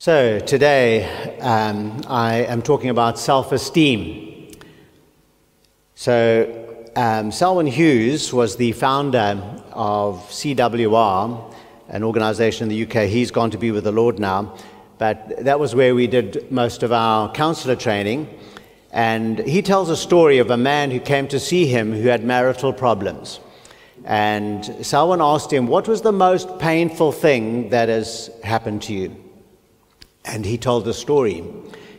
So, today um, I am talking about self esteem. So, um, Selwyn Hughes was the founder of CWR, an organization in the UK. He's gone to be with the Lord now, but that was where we did most of our counselor training. And he tells a story of a man who came to see him who had marital problems. And Selwyn asked him, What was the most painful thing that has happened to you? And he told the story.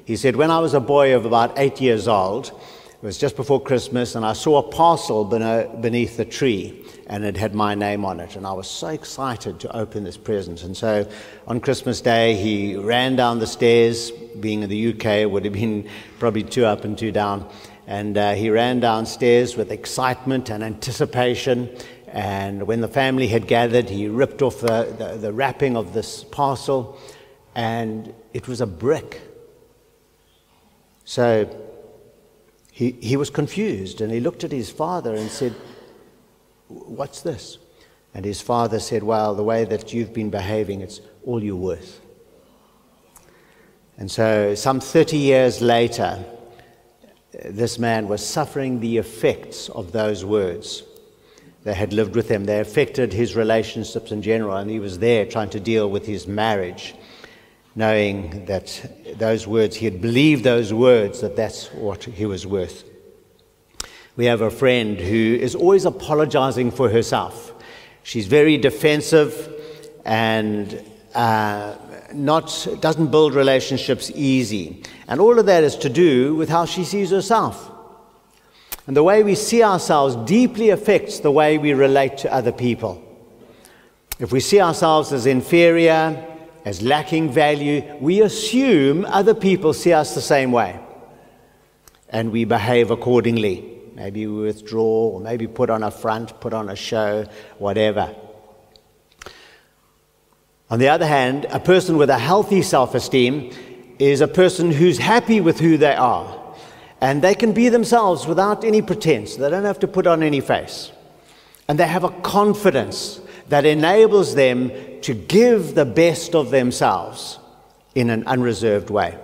He said, When I was a boy of about eight years old, it was just before Christmas, and I saw a parcel beneath the tree, and it had my name on it. And I was so excited to open this present. And so on Christmas Day, he ran down the stairs. Being in the UK, it would have been probably two up and two down. And uh, he ran downstairs with excitement and anticipation. And when the family had gathered, he ripped off the, the, the wrapping of this parcel and it was a brick. So he, he was confused and he looked at his father and said, What's this? And his father said, Well, the way that you've been behaving, it's all you're worth. And so, some 30 years later, this man was suffering the effects of those words. They had lived with him, they affected his relationships in general, and he was there trying to deal with his marriage knowing that those words, he had believed those words, that that's what he was worth. We have a friend who is always apologizing for herself. She's very defensive and uh, not, doesn't build relationships easy. And all of that is to do with how she sees herself. And the way we see ourselves deeply affects the way we relate to other people. If we see ourselves as inferior, as lacking value, we assume other people see us the same way. And we behave accordingly. Maybe we withdraw, or maybe put on a front, put on a show, whatever. On the other hand, a person with a healthy self esteem is a person who's happy with who they are. And they can be themselves without any pretense. They don't have to put on any face. And they have a confidence that enables them to give the best of themselves in an unreserved way.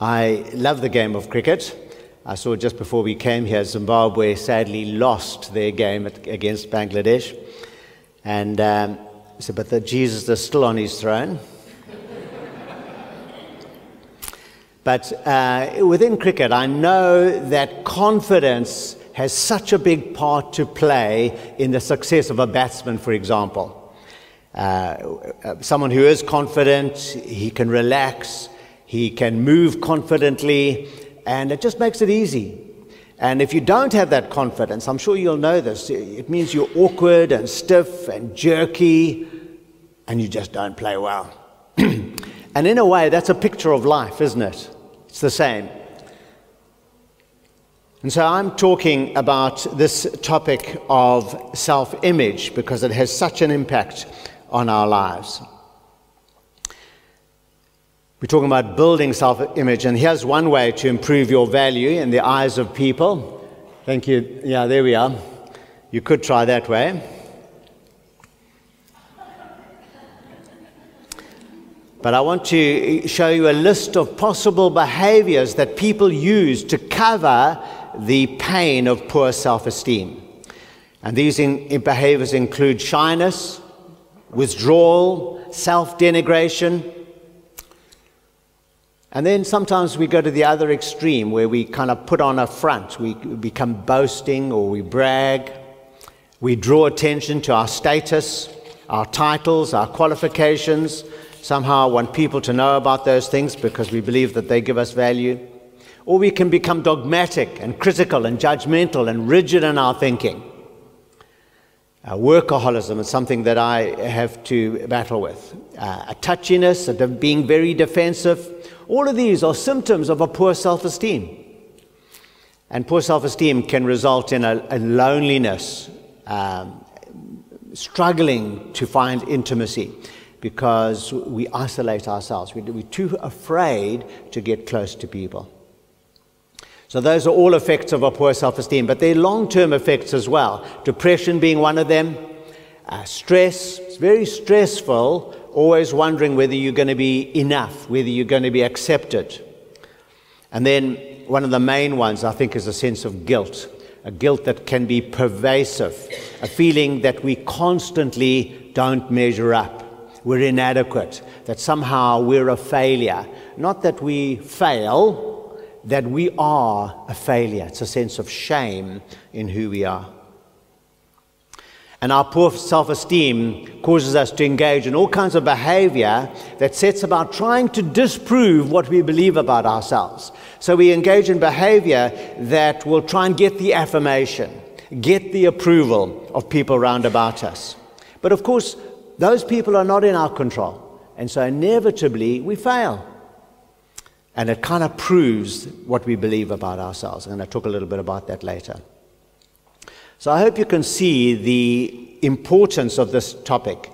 I love the game of cricket. I saw just before we came here, Zimbabwe sadly lost their game against Bangladesh. And um, but the Jesus is still on his throne. but uh, within cricket, I know that confidence has such a big part to play in the success of a batsman, for example. Uh, someone who is confident, he can relax, he can move confidently, and it just makes it easy. And if you don't have that confidence, I'm sure you'll know this, it means you're awkward and stiff and jerky, and you just don't play well. and in a way, that's a picture of life, isn't it? It's the same. And so I'm talking about this topic of self image because it has such an impact on our lives. We're talking about building self image, and here's one way to improve your value in the eyes of people. Thank you. Yeah, there we are. You could try that way. But I want to show you a list of possible behaviors that people use to cover the pain of poor self esteem. And these in, in behaviors include shyness, withdrawal, self denigration. And then sometimes we go to the other extreme where we kind of put on a front. We become boasting or we brag. We draw attention to our status, our titles, our qualifications. Somehow want people to know about those things because we believe that they give us value. Or we can become dogmatic and critical and judgmental and rigid in our thinking. Uh, workaholism is something that I have to battle with. Uh, a touchiness, a being very defensive. All of these are symptoms of a poor self esteem. And poor self esteem can result in a, a loneliness, um, struggling to find intimacy because we isolate ourselves. We're too afraid to get close to people. So, those are all effects of a poor self esteem, but there are long term effects as well. Depression being one of them, uh, stress. It's very stressful always wondering whether you're going to be enough, whether you're going to be accepted. And then one of the main ones, I think, is a sense of guilt, a guilt that can be pervasive, a feeling that we constantly don't measure up, we're inadequate, that somehow we're a failure. Not that we fail, that we are a failure. It's a sense of shame in who we are. And our poor self esteem causes us to engage in all kinds of behavior that sets about trying to disprove what we believe about ourselves. So we engage in behavior that will try and get the affirmation, get the approval of people around about us. But of course, those people are not in our control. And so inevitably we fail. And it kind of proves what we believe about ourselves. I'm going to talk a little bit about that later. So I hope you can see the importance of this topic,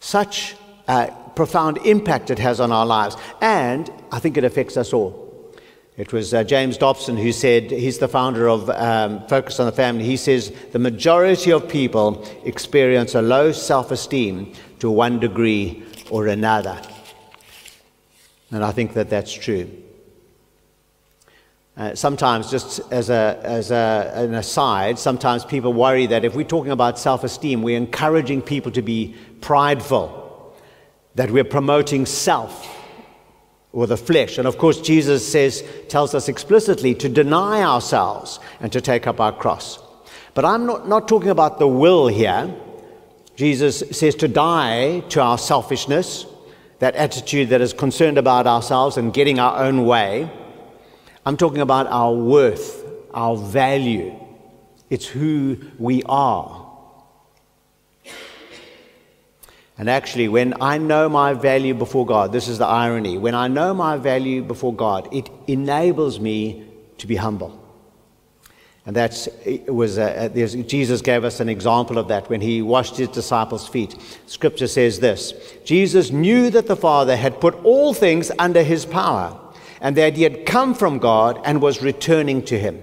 such a profound impact it has on our lives, and I think it affects us all. It was uh, James Dobson who said, he's the founder of um, Focus on the Family. He says, the majority of people experience a low self esteem to one degree or another. And I think that that's true. Uh, sometimes, just as, a, as a, an aside, sometimes people worry that if we're talking about self esteem, we're encouraging people to be prideful, that we're promoting self or the flesh. And of course, Jesus says, tells us explicitly to deny ourselves and to take up our cross. But I'm not, not talking about the will here. Jesus says to die to our selfishness, that attitude that is concerned about ourselves and getting our own way. I'm talking about our worth, our value. It's who we are. And actually, when I know my value before God, this is the irony. When I know my value before God, it enables me to be humble. And that's was uh, uh, a, Jesus gave us an example of that when he washed his disciples' feet. Scripture says this: Jesus knew that the Father had put all things under his power and that he had come from God and was returning to him.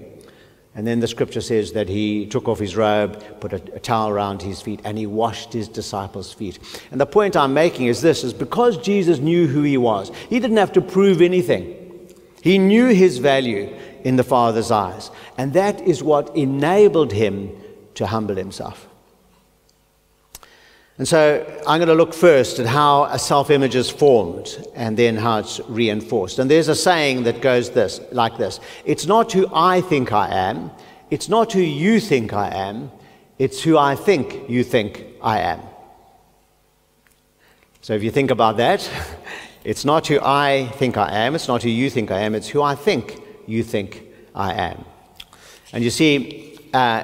And then the scripture says that he took off his robe, put a, a, towel around his feet, and he washed his disciples' feet. And the point I'm making is this is because Jesus knew who he was, he didn't have to prove anything. He knew his value in the Father's eyes. And that is what enabled him to humble himself. And so I'm going to look first at how a self image is formed and then how it's reinforced. And there's a saying that goes this like this It's not who I think I am, it's not who you think I am, it's who I think you think I am. So if you think about that, it's not who I think I am, it's not who you think I am, it's who I think you think I am. And you see, uh,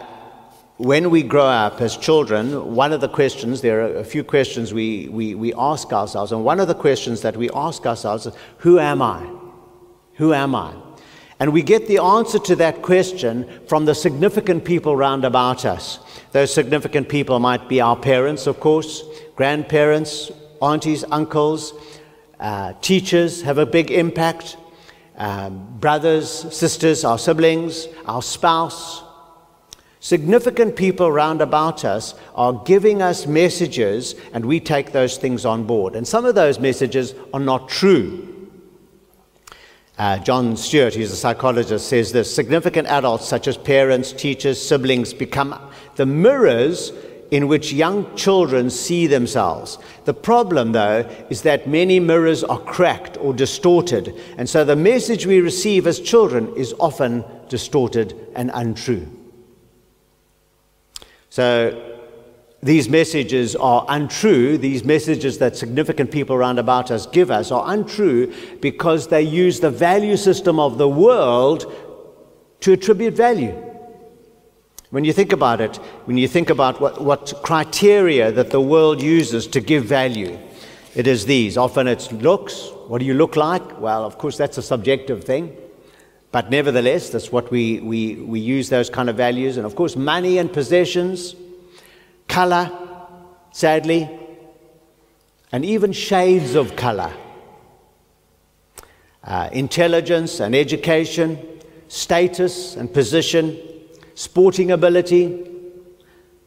when we grow up as children, one of the questions, there are a few questions we, we, we ask ourselves, and one of the questions that we ask ourselves is, Who am I? Who am I? And we get the answer to that question from the significant people round about us. Those significant people might be our parents, of course, grandparents, aunties, uncles, uh, teachers have a big impact, um, brothers, sisters, our siblings, our spouse, Significant people around about us are giving us messages, and we take those things on board. And some of those messages are not true. Uh, John Stewart, who's a psychologist, says this significant adults, such as parents, teachers, siblings, become the mirrors in which young children see themselves. The problem, though, is that many mirrors are cracked or distorted, and so the message we receive as children is often distorted and untrue. So these messages are untrue. These messages that significant people around about us give us are untrue because they use the value system of the world to attribute value. When you think about it, when you think about what, what criteria that the world uses to give value, it is these. Often it's looks. What do you look like? Well, of course, that's a subjective thing. But nevertheless, that's what we, we, we use those kind of values. And of course, money and possessions, color, sadly, and even shades of color. Uh, intelligence and education, status and position, sporting ability,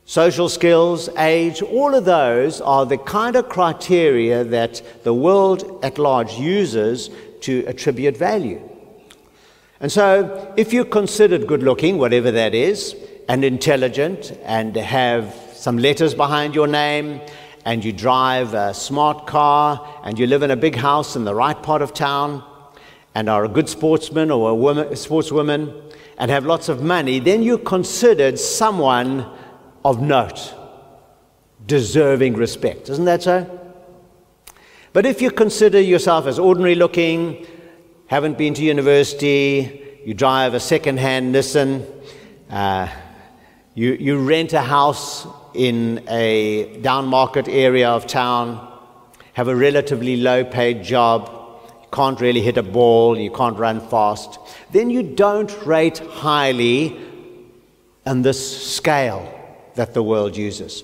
social skills, age, all of those are the kind of criteria that the world at large uses to attribute value. And so, if you're considered good looking, whatever that is, and intelligent, and have some letters behind your name, and you drive a smart car, and you live in a big house in the right part of town, and are a good sportsman or a woman, sportswoman, and have lots of money, then you're considered someone of note, deserving respect. Isn't that so? But if you consider yourself as ordinary looking, haven't been to university, you drive a second hand Nissan, uh, you, you rent a house in a down market area of town, have a relatively low paid job, can't really hit a ball, you can't run fast, then you don't rate highly on this scale that the world uses.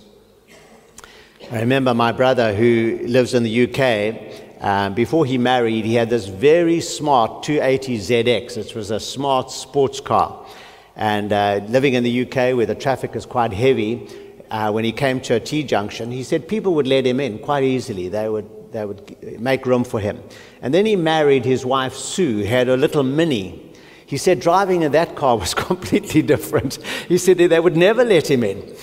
I remember my brother who lives in the UK. Um, before he married, he had this very smart 280 ZX. It was a smart sports car. And uh, living in the UK where the traffic is quite heavy, uh, when he came to a T junction, he said people would let him in quite easily. They would, they would make room for him. And then he married his wife, Sue, had a little mini. He said driving in that car was completely different. He said they would never let him in.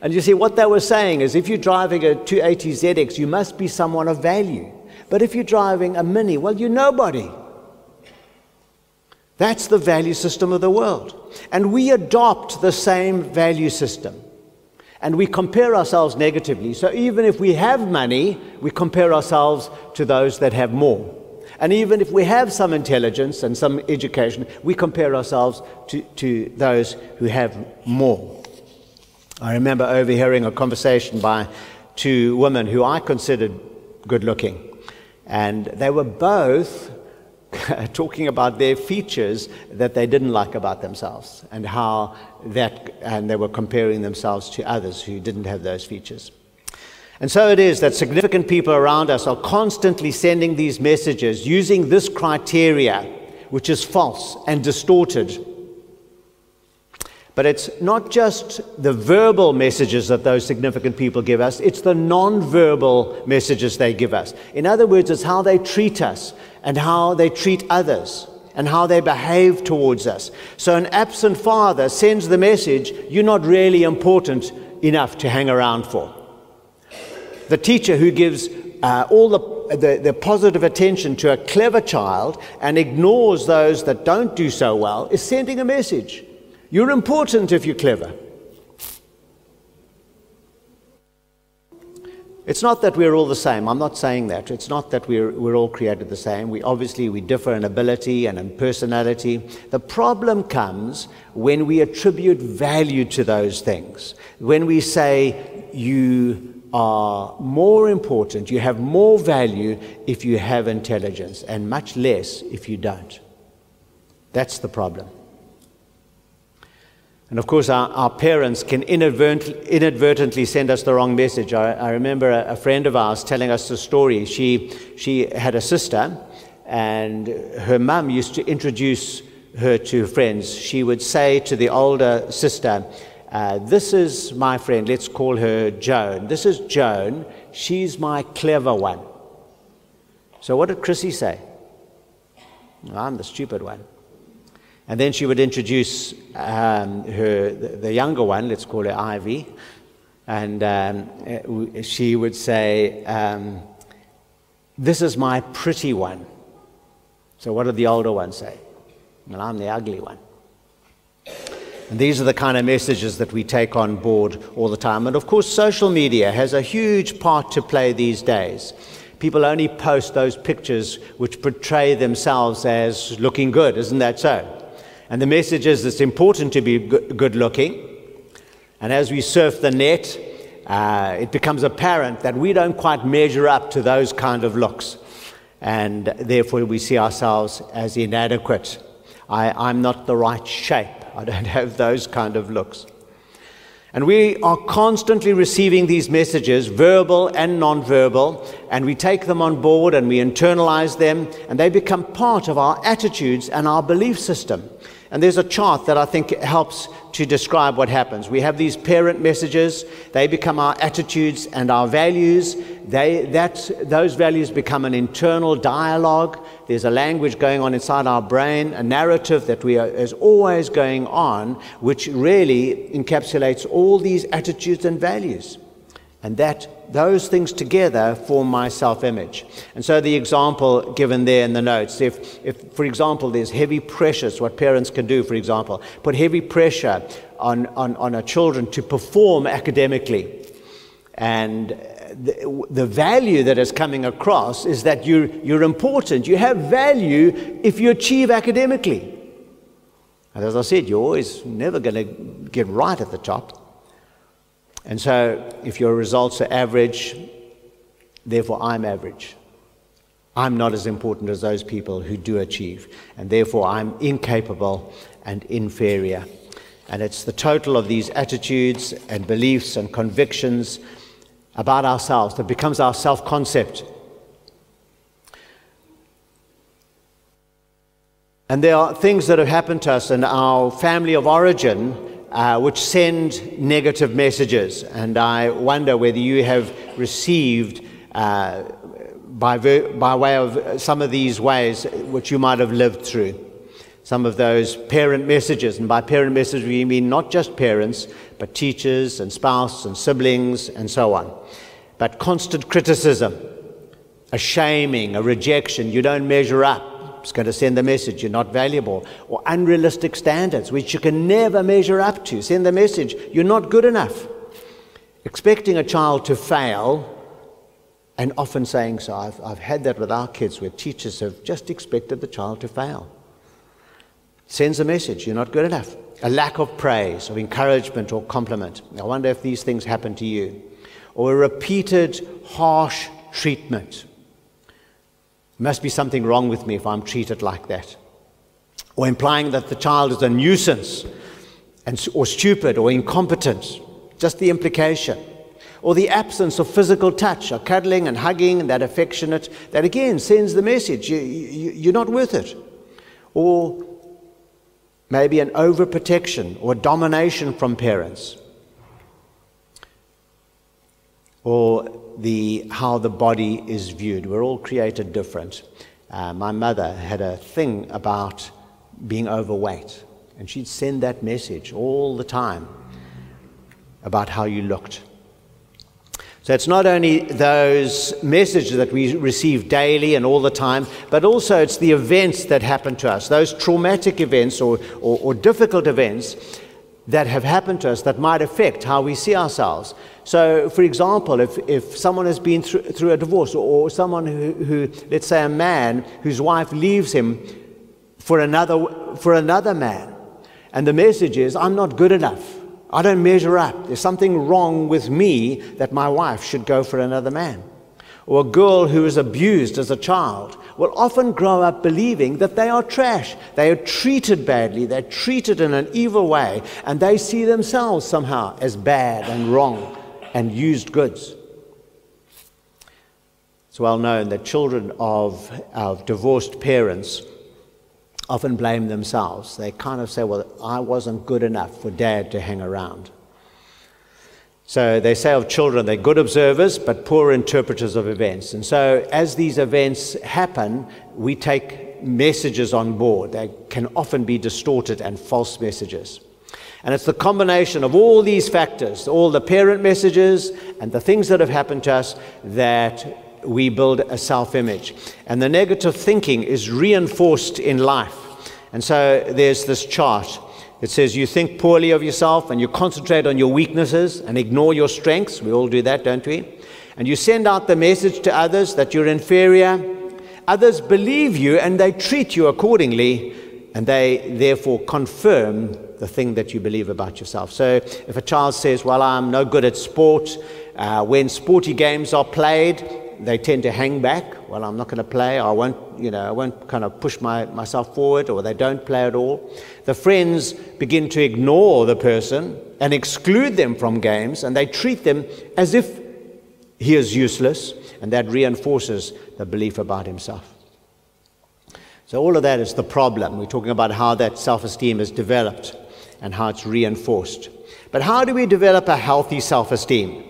And you see, what they were saying is if you're driving a 280 ZX, you must be someone of value. But if you're driving a Mini, well, you're nobody. That's the value system of the world. And we adopt the same value system. And we compare ourselves negatively. So even if we have money, we compare ourselves to those that have more. And even if we have some intelligence and some education, we compare ourselves to, to those who have more. I remember overhearing a conversation by two women who I considered good looking. And they were both talking about their features that they didn't like about themselves and how that, and they were comparing themselves to others who didn't have those features. And so it is that significant people around us are constantly sending these messages using this criteria, which is false and distorted. But it's not just the verbal messages that those significant people give us, it's the non-verbal messages they give us. In other words, it's how they treat us and how they treat others and how they behave towards us. So an absent father sends the message, you're not really important enough to hang around for the teacher who gives uh, all the, the, the positive attention to a clever child and ignores those that don't do so well is sending a message. You're important if you're clever. It's not that we're all the same. I'm not saying that. It's not that we're, we're all created the same. We obviously we differ in ability and in personality. The problem comes when we attribute value to those things. When we say you are more important, you have more value if you have intelligence, and much less if you don't. That's the problem. And of course, our, our parents can inadvertently, inadvertently, send us the wrong message. I, I remember a, a, friend of ours telling us the story. She, she had a sister, and her mum used to introduce her to friends. She would say to the older sister, uh, this is my friend, let's call her Joan. This is Joan. She's my clever one. So, what did Chrissy say? I'm the stupid one. And then she would introduce um, her, the, younger one, let's call her Ivy, and um, uh, she would say, um, This is my pretty one. So, what did the older one say? Well, I'm the ugly one. And these are the kind of messages that we take on board all the time. And of course, social media has a huge part to play these days. People only post those pictures which portray themselves as looking good, isn't that so? And the message is it's important to be good looking. And as we surf the net, uh, it becomes apparent that we don't quite measure up to those kind of looks. And therefore, we see ourselves as inadequate. I, I'm not the right shape. I don't have those kind of looks. And we are constantly receiving these messages, verbal and nonverbal, and we take them on board and we internalize them, and they become part of our attitudes and our belief system. And there's a chart that I think helps to describe what happens. We have these parent messages, they become our attitudes and our values. They, that, those values become an internal dialogue. There's a language going on inside our brain, a narrative that we are, is always going on, which really encapsulates all these attitudes and values. And that those things together form my self image. And so, the example given there in the notes if, if, for example, there's heavy pressures, what parents can do, for example, put heavy pressure on, on, on our children to perform academically. And the, the value that is coming across is that you're, you're important. You have value if you achieve academically. And as I said, you're always never going to get right at the top. And so, if your results are average, therefore I'm average. I'm not as important as those people who do achieve, and therefore I'm incapable and inferior. And it's the total of these attitudes and beliefs and convictions about ourselves that becomes our self concept. And there are things that have happened to us in our family of origin uh, which send negative messages. And I wonder whether you have received, uh, by, by way of some of these ways, which you might have lived through. Some of those parent messages, and by parent messages we mean not just parents, but teachers and spouses and siblings and so on. But constant criticism, a shaming, a rejection, you don't measure up, it's going to send the message you're not valuable, or unrealistic standards which you can never measure up to. Send the message you're not good enough. Expecting a child to fail, and often saying so. I've, I've had that with our kids where teachers have just expected the child to fail. Sends a message you're not good enough. A lack of praise, of encouragement, or compliment. I wonder if these things happen to you. Or a repeated harsh treatment must be something wrong with me if I'm treated like that. Or implying that the child is a nuisance and, or stupid or incompetent. Just the implication. Or the absence of physical touch, or cuddling and hugging, and that affectionate, that again sends the message you, you, you're not worth it. Or maybe an overprotection or domination from parents. Or the, how the body is viewed. We're all created different. Uh, my mother had a thing about being overweight, and she'd send that message all the time about how you looked. So it's not only those messages that we receive daily and all the time, but also it's the events that happen to us, those traumatic events or, or, or difficult events that have happened to us that might affect how we see ourselves. So, for example, if, if someone has been through, through a divorce, or, someone who, who, let's say, a man whose wife leaves him for another, for another man, and the message is, I'm not good enough. I don't measure up. There's something wrong with me that my wife should go for another man. Or a girl who is abused as a child will often grow up believing that they are trash. They are treated badly, they're treated in an evil way, and they see themselves somehow as bad and wrong and used goods. It's well known that children of, divorced parents often blame themselves. They kind of say, Well, I wasn't good enough for dad to hang around. So they say of children, they're good observers but poor interpreters of events. And so as these events happen, we take messages on board. They can often be distorted and false messages. And it's the combination of all these factors, all the parent messages and the things that have happened to us, that we build a self image. And the negative thinking is reinforced in life. And so there's this chart. It says you think poorly of yourself and you concentrate on your weaknesses and ignore your strengths. We all do that, don't we? And you send out the message to others that you're inferior. Others believe you and they treat you accordingly, and they therefore confirm the thing that you believe about yourself. So if a child says, Well, I'm no good at sport, uh, when sporty games are played, they tend to hang back. Well, I'm not going to play. I won't, you know, I won't kind of push my, myself forward, or they don't play at all. The friends begin to ignore the person and exclude them from games, and they treat them as if he is useless, and that reinforces the belief about himself. So, all of that is the problem. We're talking about how that self esteem is developed and how it's reinforced. But how do we develop a healthy self esteem?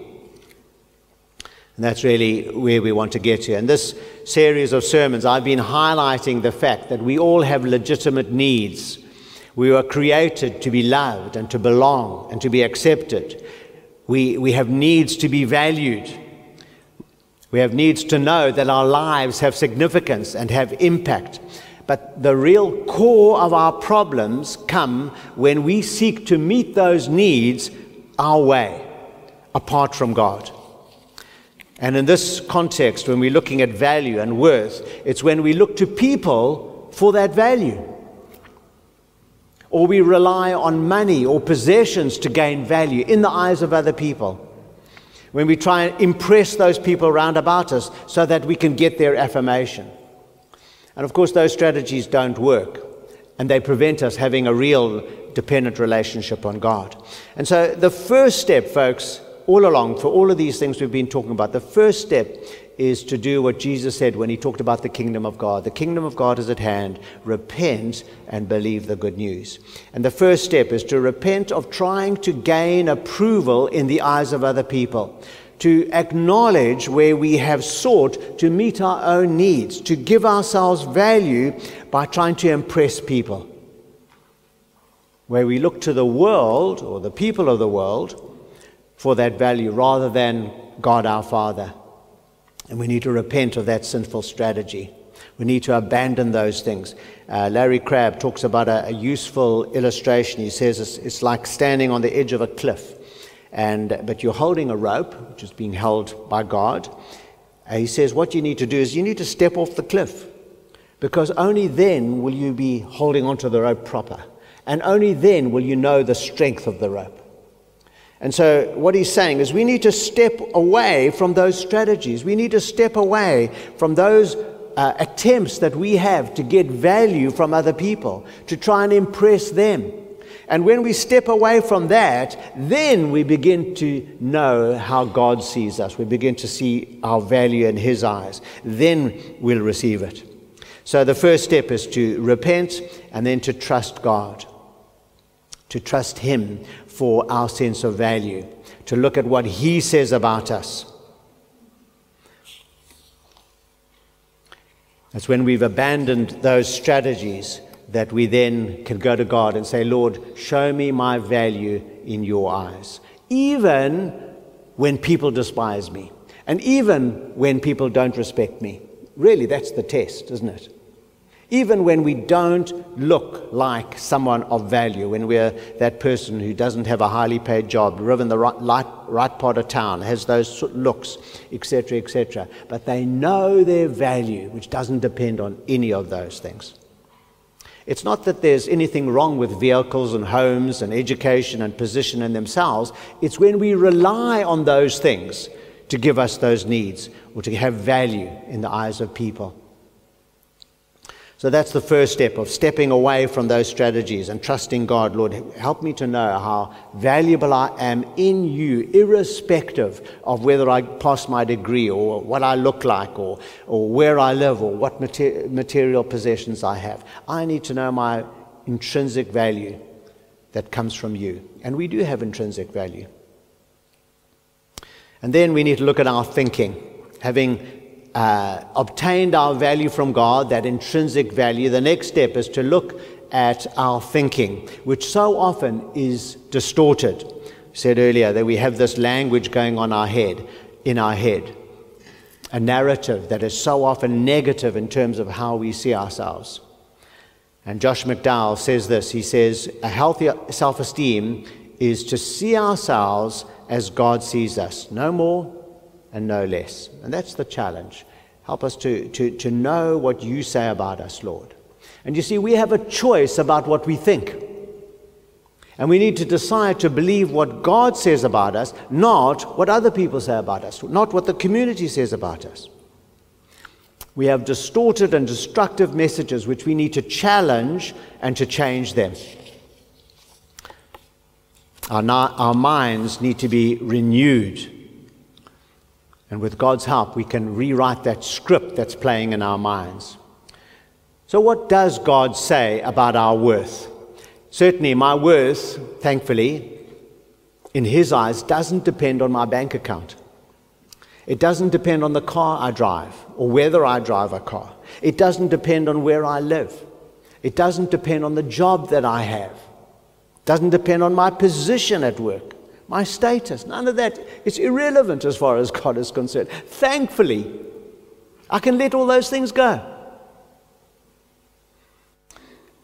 And that's really where we want to get to. In this series of sermons, I've been highlighting the fact that we all have legitimate needs. We were created to be loved and to belong and to be accepted. We, we have needs to be valued. We have needs to know that our lives have significance and have impact. But the real core of our problems come when we seek to meet those needs our way, apart from God. And in this context, when we're looking at value and worth, it's when we look to people for that value. Or we rely on money or possessions to gain value in the eyes of other people. When we try and impress those people around about us so that we can get their affirmation. And of course, those strategies don't work, and they prevent us having a real dependent relationship on God. And so, the first step, folks, all along, for all of these things we've been talking about, the first step is to do what Jesus said when he talked about the kingdom of God. The kingdom of God is at hand. Repent and believe the good news. And the first step is to repent of trying to gain approval in the eyes of other people to acknowledge where we have sought to meet our own needs, to give ourselves value by trying to impress people. Where we look to the world or the people of the world for that value rather than God our Father. And we need to repent of that sinful strategy. We need to abandon those things. Uh, Larry Crabb talks about a, a, useful illustration. He says it's, it's like standing on the edge of a cliff and, but you're holding a rope, which is being held by God. And he says, What you need to do is you need to step off the cliff, because only then will you be holding onto the rope proper. And only then will you know the strength of the rope. And so, what he's saying is, we need to step away from those strategies. We need to step away from those uh, attempts that we have to get value from other people, to try and impress them. And when we step away from that, then we begin to know how God sees us. We begin to see our value in His eyes. Then we'll receive it. So the first step is to repent and then to trust God, to trust Him for our sense of value, to look at what He says about us. That's when we've abandoned those strategies that we then can go to God and say, Lord, show me my value in your eyes. Even when people despise me, and even when people don't respect me. Really, that's the test, isn't it? Even when we don't look like someone of value, when we're that person who doesn't have a highly paid job, live in the right, right, right part of town, has those looks, etc., etc., but they know their value, which doesn't depend on any of those things. It's not that there's anything wrong with vehicles and homes and education and position in themselves. It's when we rely on those things to give us those needs or to have value in the eyes of people. So that's the first step of stepping away from those strategies and trusting God. Lord, help me to know how valuable I am in you, irrespective of whether I pass my degree or what I look like or, or where I live or what mater- material possessions I have. I need to know my intrinsic value that comes from you. And we do have intrinsic value. And then we need to look at our thinking. Having uh, obtained our value from God, that intrinsic value, the next step is to look at our thinking, which so often is distorted. I said earlier that we have this language going on our head, in our head, a narrative that is so often negative in terms of how we see ourselves. And Josh McDowell says this he says, A healthy self esteem is to see ourselves as God sees us, no more and no less. And that's the challenge. Help us to, to, to know what you say about us, Lord. And you see, we have a choice about what we think. And we need to decide to believe what God says about us, not what other people say about us, not what the community says about us. We have distorted and destructive messages which we need to challenge and to change them. Our, our minds need to be renewed and with God's help, we can rewrite that script that's playing in our minds. So, what does God say about our worth? Certainly, my worth, thankfully, in His eyes, doesn't depend on my bank account. It doesn't depend on the car I drive or whether I drive a car. It doesn't depend on where I live. It doesn't depend on the job that I have. It doesn't depend on my position at work, my status. None of that. It's irrelevant as far as God is concerned. Thankfully, I can let all those things go.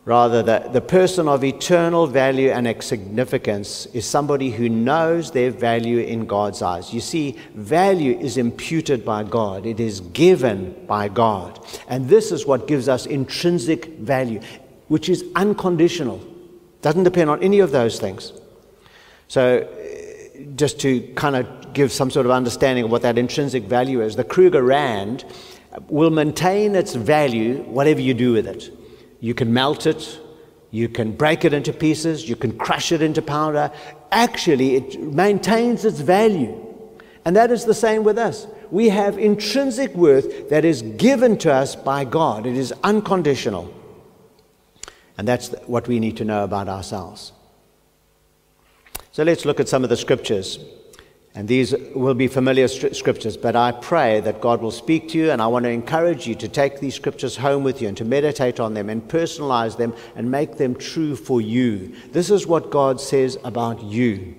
Rather, the, the person of eternal value and significance is somebody who knows their value in God's eyes. You see, value is imputed by God, it is given by God. And this is what gives us intrinsic value, which is unconditional, doesn't depend on any of those things. So, just to kind of give some sort of understanding of what that intrinsic value is, the Krugerrand will maintain its value whatever you do with it. You can melt it, you can break it into pieces, you can crush it into powder. Actually, it maintains its value. And that is the same with us. We have intrinsic worth that is given to us by God, it is unconditional. And that's what we need to know about ourselves. So let's look at some of the scriptures. And these will be familiar scriptures, but I pray that God will speak to you, and I want to encourage you to take these scriptures home with you and to meditate on them and personalize them and make them true for you. This is what God says about you.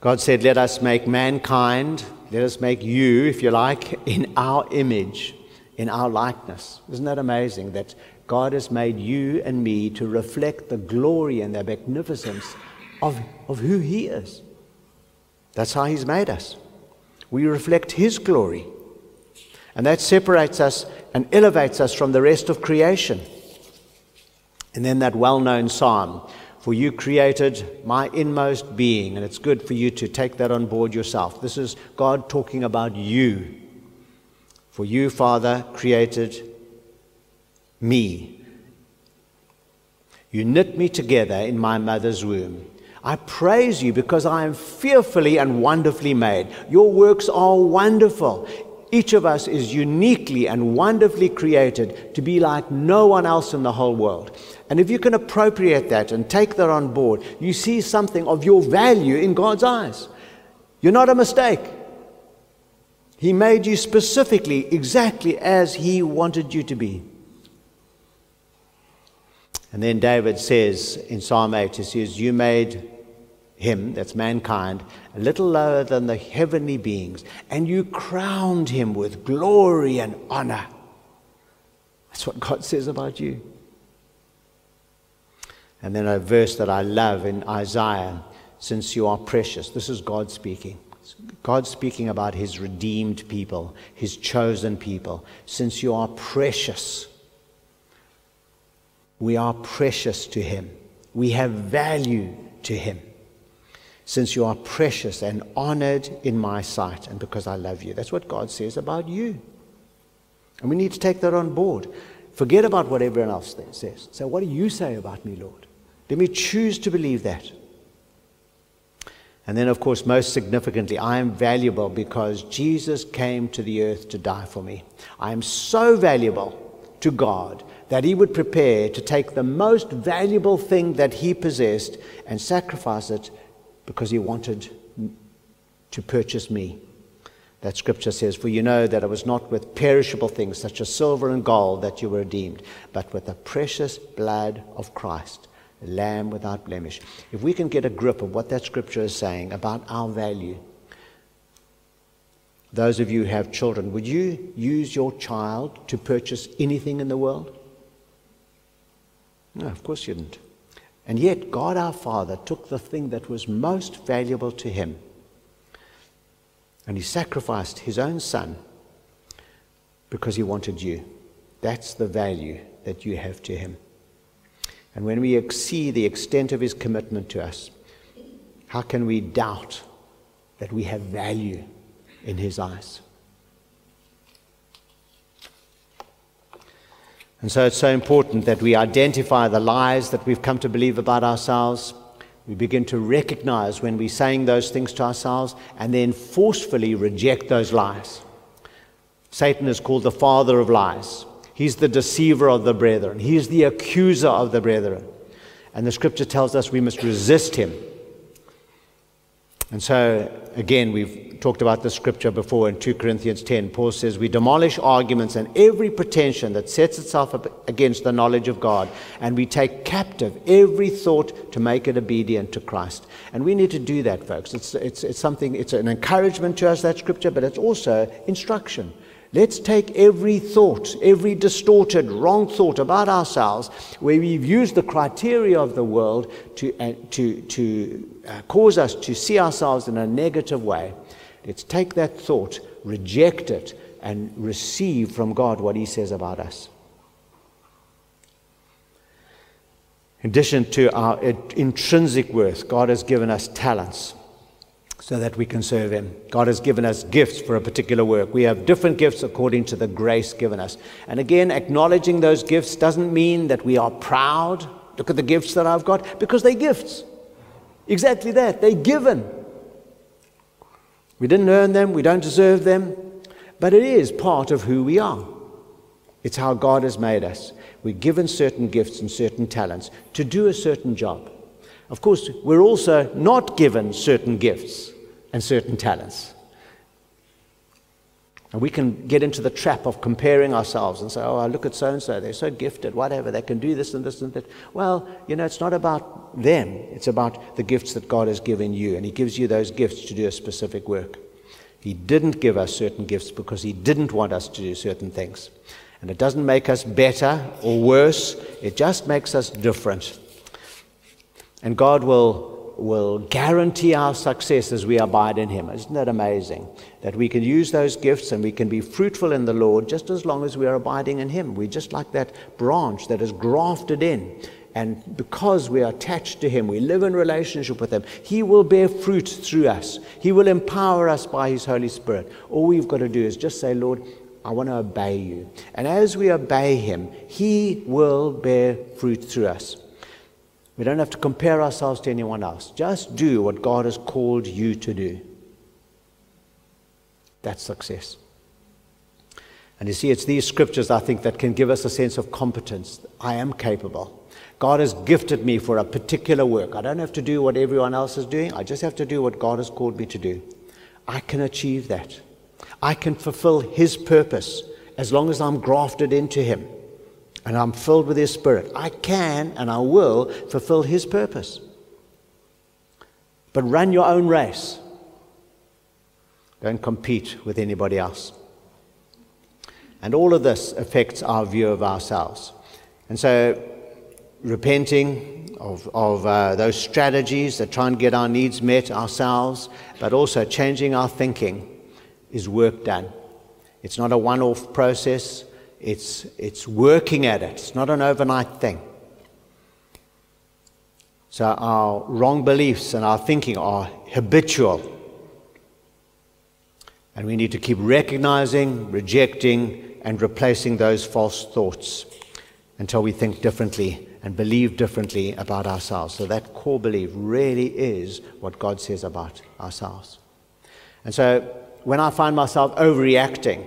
God said, Let us make mankind, let us make you, if you like, in our image, in our likeness. Isn't that amazing that God has made you and me to reflect the glory and the magnificence of, of who He is? That's how He's made us. We reflect His glory. And that separates us and elevates us from the rest of creation. And then that well known psalm, For you created my inmost being. And it's good for you to take that on board yourself. This is God talking about you. For you, Father, created me. You knit me together in my mother's womb. I praise you because I am fearfully and wonderfully made. Your works are wonderful. Each of us is uniquely and wonderfully created to be like no one else in the whole world. And if you can appropriate that and take that on board, you see something of your value in God's eyes. You're not a mistake. He made you specifically exactly as He wanted you to be. And then David says in Psalm 8, he says, You made him, that's mankind, a little lower than the heavenly beings, and you crowned him with glory and honor. That's what God says about you. And then a verse that I love in Isaiah since you are precious. This is God speaking. God speaking about his redeemed people, his chosen people. Since you are precious, we are precious to Him. We have value to Him. Since you are precious and honored in my sight, and because I love you. That's what God says about you. And we need to take that on board. Forget about what everyone else says. So, what do you say about me, Lord? Let me choose to believe that. And then, of course, most significantly, I am valuable because Jesus came to the earth to die for me. I am so valuable to God that he would prepare to take the most valuable thing that he possessed and sacrifice it because he wanted to purchase me. That scripture says, For you know that it was not with perishable things such as silver and gold that you were redeemed, but with the precious blood of Christ, the Lamb without blemish. If we can get a grip of what that scripture is saying about our value, those of you who have children, would you use your child to purchase anything in the world? No, of course you didn't. And yet, God our Father took the thing that was most valuable to him and he sacrificed his own son because he wanted you. That's the value that you have to him. And when we see the extent of his commitment to us, how can we doubt that we have value in his eyes? And so it's so important that we identify the lies that we've come to believe about ourselves. We begin to recognize when we're saying those things to ourselves and then forcefully reject those lies. Satan is called the father of lies. He's the deceiver of the brethren, He's the accuser of the brethren. And the scripture tells us we must resist him. And so, again, we've talked about the scripture before in 2 Corinthians 10. Paul says, We demolish arguments and every pretension that sets itself up against the knowledge of God, and we take captive every thought to make it obedient to Christ. And we need to do that, folks. It's, it's, it's something, it's an encouragement to us, that scripture, but it's also instruction. Let's take every thought, every distorted, wrong thought about ourselves, where we've used the criteria of the world to, uh, to, to uh, cause us to see ourselves in a negative way. Let's take that thought, reject it, and receive from God what He says about us. In addition to our intrinsic worth, God has given us talents so that we can serve Him. God has given us gifts for a particular work. We have different gifts according to the grace given us. And again, acknowledging those gifts doesn't mean that we are proud. Look at the gifts that I've got, because they're gifts. Exactly that. They're given. We didn't earn them, we don't deserve them, but it is part of who we are. It's how God has made us. We're given certain gifts and certain talents to do a certain job. Of course, we're also not given certain gifts and certain talents. And we can get into the trap of comparing ourselves and say, oh, I look at so and so, they're so gifted, whatever, they can do this and this and that. Well, you know, it's not about them, it's about the gifts that God has given you, and He gives you those gifts to do a specific work. He didn't give us certain gifts because He didn't want us to do certain things. And it doesn't make us better or worse, it just makes us different. And God will will guarantee our success as we abide in Him. Isn't that amazing? That we can use those gifts and we can be fruitful in the Lord just as long as we are abiding in Him. We're just like that branch that is grafted in. And because we are attached to Him, we live in relationship with Him, He will bear fruit through us. He will empower us by His Holy Spirit. All we've got to do is just say, Lord, I want to obey you. And as we obey Him, He will bear fruit through us. We don't have to compare ourselves to anyone else. Just do what God has called you to do. That's success. And you see, it's these scriptures, I think, that can give us a sense of competence. I am capable. God has gifted me for a particular work. I don't have to do what everyone else is doing. I just have to do what God has called me to do. I can achieve that. I can fulfill His purpose as long as I'm grafted into Him and I'm filled with His Spirit, I can and I will fulfill His purpose. But run your own race. Don't compete with anybody else. And all of this affects our view of ourselves. And so, repenting of, of uh, those strategies that try and get our needs met ourselves, but also changing our thinking, is work done. It's not a one off process, it's, it's working at it, it's not an overnight thing. So our wrong beliefs and our thinking are habitual. And we need to keep recognizing, rejecting, and replacing those false thoughts until we think differently and believe differently about ourselves. So that core belief really is what God says about ourselves. And so when I find myself overreacting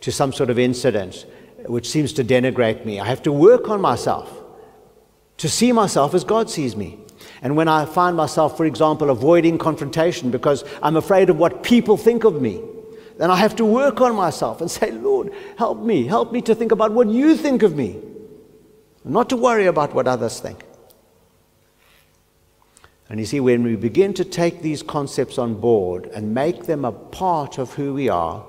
to some sort of incident, which seems to denigrate me. I have to work on myself to see myself as God sees me. And when I find myself, for example, avoiding confrontation because I'm afraid of what people think of me, then I have to work on myself and say, Lord, help me. Help me to think about what you think of me, not to worry about what others think. And you see, when we begin to take these concepts on board and make them a part of who we are,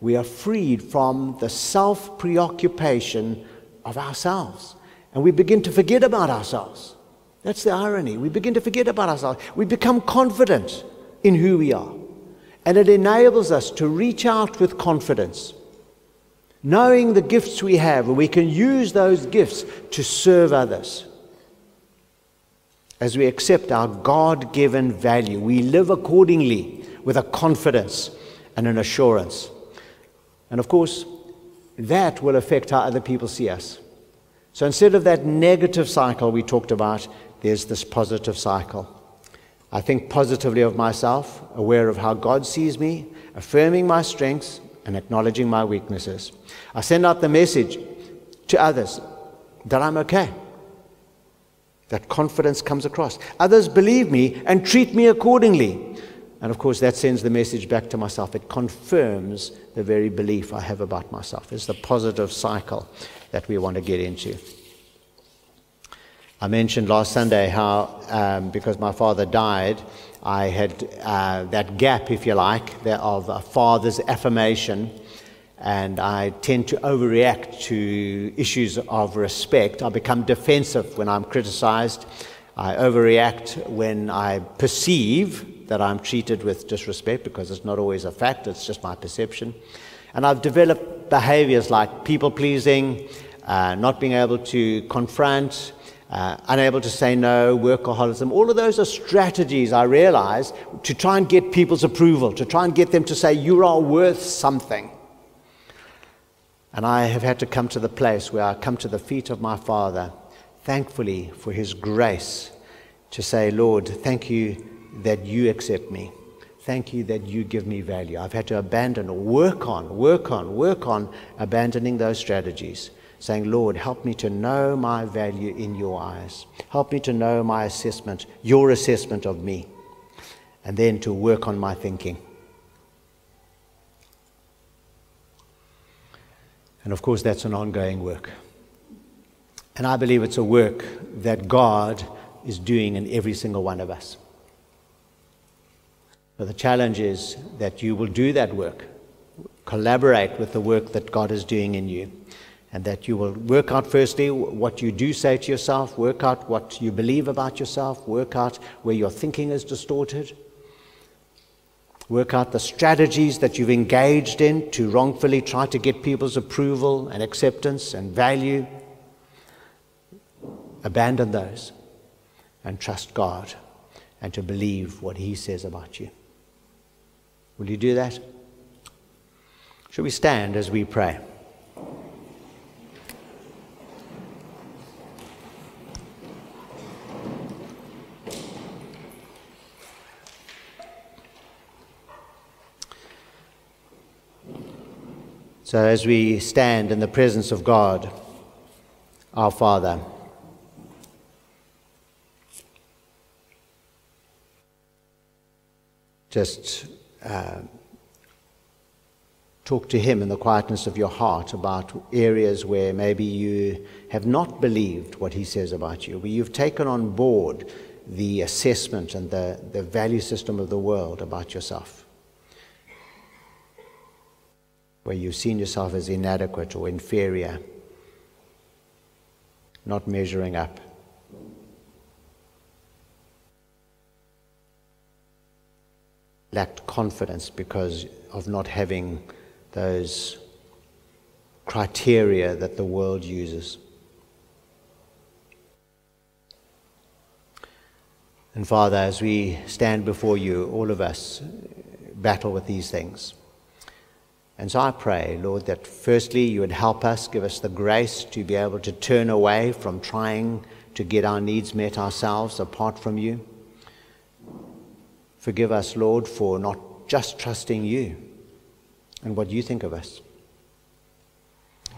we are freed from the self preoccupation of ourselves. And we begin to forget about ourselves. That's the irony. We begin to forget about ourselves. We become confident in who we are. And it enables us to reach out with confidence, knowing the gifts we have, and we can use those gifts to serve others. As we accept our God given value, we live accordingly with a confidence and an assurance. And of course, that will affect how other people see us. So instead of that negative cycle we talked about, there's this positive cycle. I think positively of myself, aware of how God sees me, affirming my strengths, and acknowledging my weaknesses. I send out the message to others that I'm okay. That confidence comes across. Others believe me and treat me accordingly. And of course, that sends the message back to myself. It confirms the very belief I have about myself. It's the positive cycle that we want to get into. I mentioned last Sunday how, um, because my father died, I had uh, that gap, if you like, of a father's affirmation, and I tend to overreact to issues of respect. I become defensive when I'm criticized. I overreact when I perceive that I'm treated with disrespect because it's not always a fact, it's just my perception. And I've developed behaviors like people pleasing, uh, not being able to confront, uh, unable to say no, workaholism. All of those are strategies, I realize, to try and get people's approval, to try and get them to say, You are worth something. And I have had to come to the place where I come to the feet of my Father, thankfully for His grace, to say, Lord, thank you that you accept me. Thank you that you give me value. I've had to abandon work on, work on, work on abandoning those strategies saying, Lord, help me to know my value in your eyes. Help me to know my assessment, your assessment of me, and then to work on my thinking. And of course, that's an ongoing work. And I believe it's a work that God is doing in every single one of us. But the challenge is that you will do that work, collaborate with the work that God is doing in you and that you will work out firstly what you do say to yourself, work out what you believe about yourself, work out where your thinking is distorted, work out the strategies that you've engaged in to wrongfully try to get people's approval and acceptance and value. Abandon those and trust God and to believe what He says about you. Will you do that? Shall we stand as we pray? So, as we stand in the presence of God, our Father, just uh, talk to Him in the quietness of your heart about areas where maybe you have not believed what He says about you, where you've taken on board the assessment and the, the value system of the world about yourself where you've seen yourself as inadequate or inferior, not measuring up. Lacked confidence because of not having those criteria that the world uses. And Father, as we stand before you, all of us battle with these things. And so I pray, Lord, that firstly you would help us, give us the grace to be able to turn away from trying to get our needs met ourselves apart from you. Forgive us, Lord, for not just trusting you and what you think of us.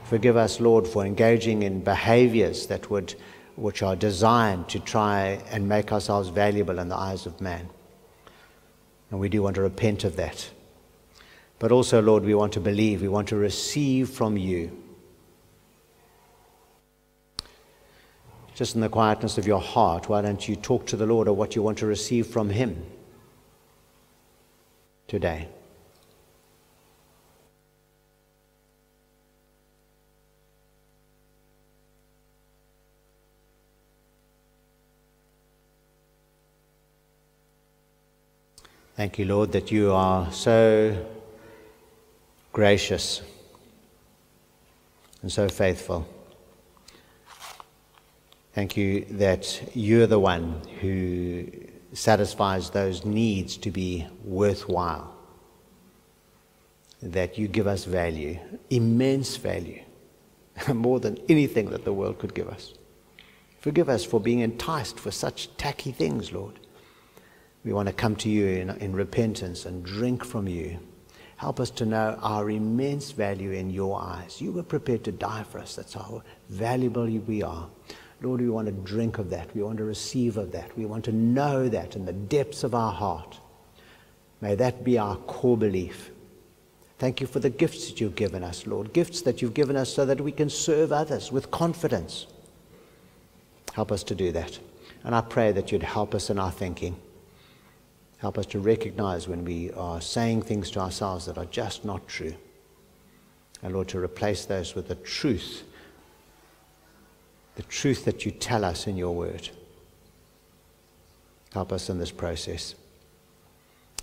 Forgive us, Lord, for engaging in behaviors that would, which are designed to try and make ourselves valuable in the eyes of man. And we do want to repent of that. But also, Lord, we want to believe, we want to receive from you. Just in the quietness of your heart, why don't you talk to the Lord of what you want to receive from Him today? Thank you, Lord, that you are so gracious, and so faithful. Thank you that you're the one who satisfies those needs to be worthwhile. That you give us value, immense value, more than anything that the world could give us. Forgive us for being enticed for such tacky things, Lord. We want to come to you in, in repentance and drink from you Help us to know our immense value in your eyes. You were prepared to die for us. That's how valuable we are. Lord, we want to drink of that. We want to receive of that. We want to know that in the depths of our heart. May that be our core belief. Thank you for the gifts that you've given us, Lord. Gifts that you've given us so that we can serve others with confidence. Help us to do that. And I pray that you'd help us in our thinking. Help us to recognize when we are saying things to ourselves that are just not true. And Lord, to replace those with the truth, the truth that you tell us in your word. Help us in this process.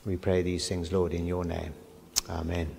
We pray these things, Lord, in your name. Amen.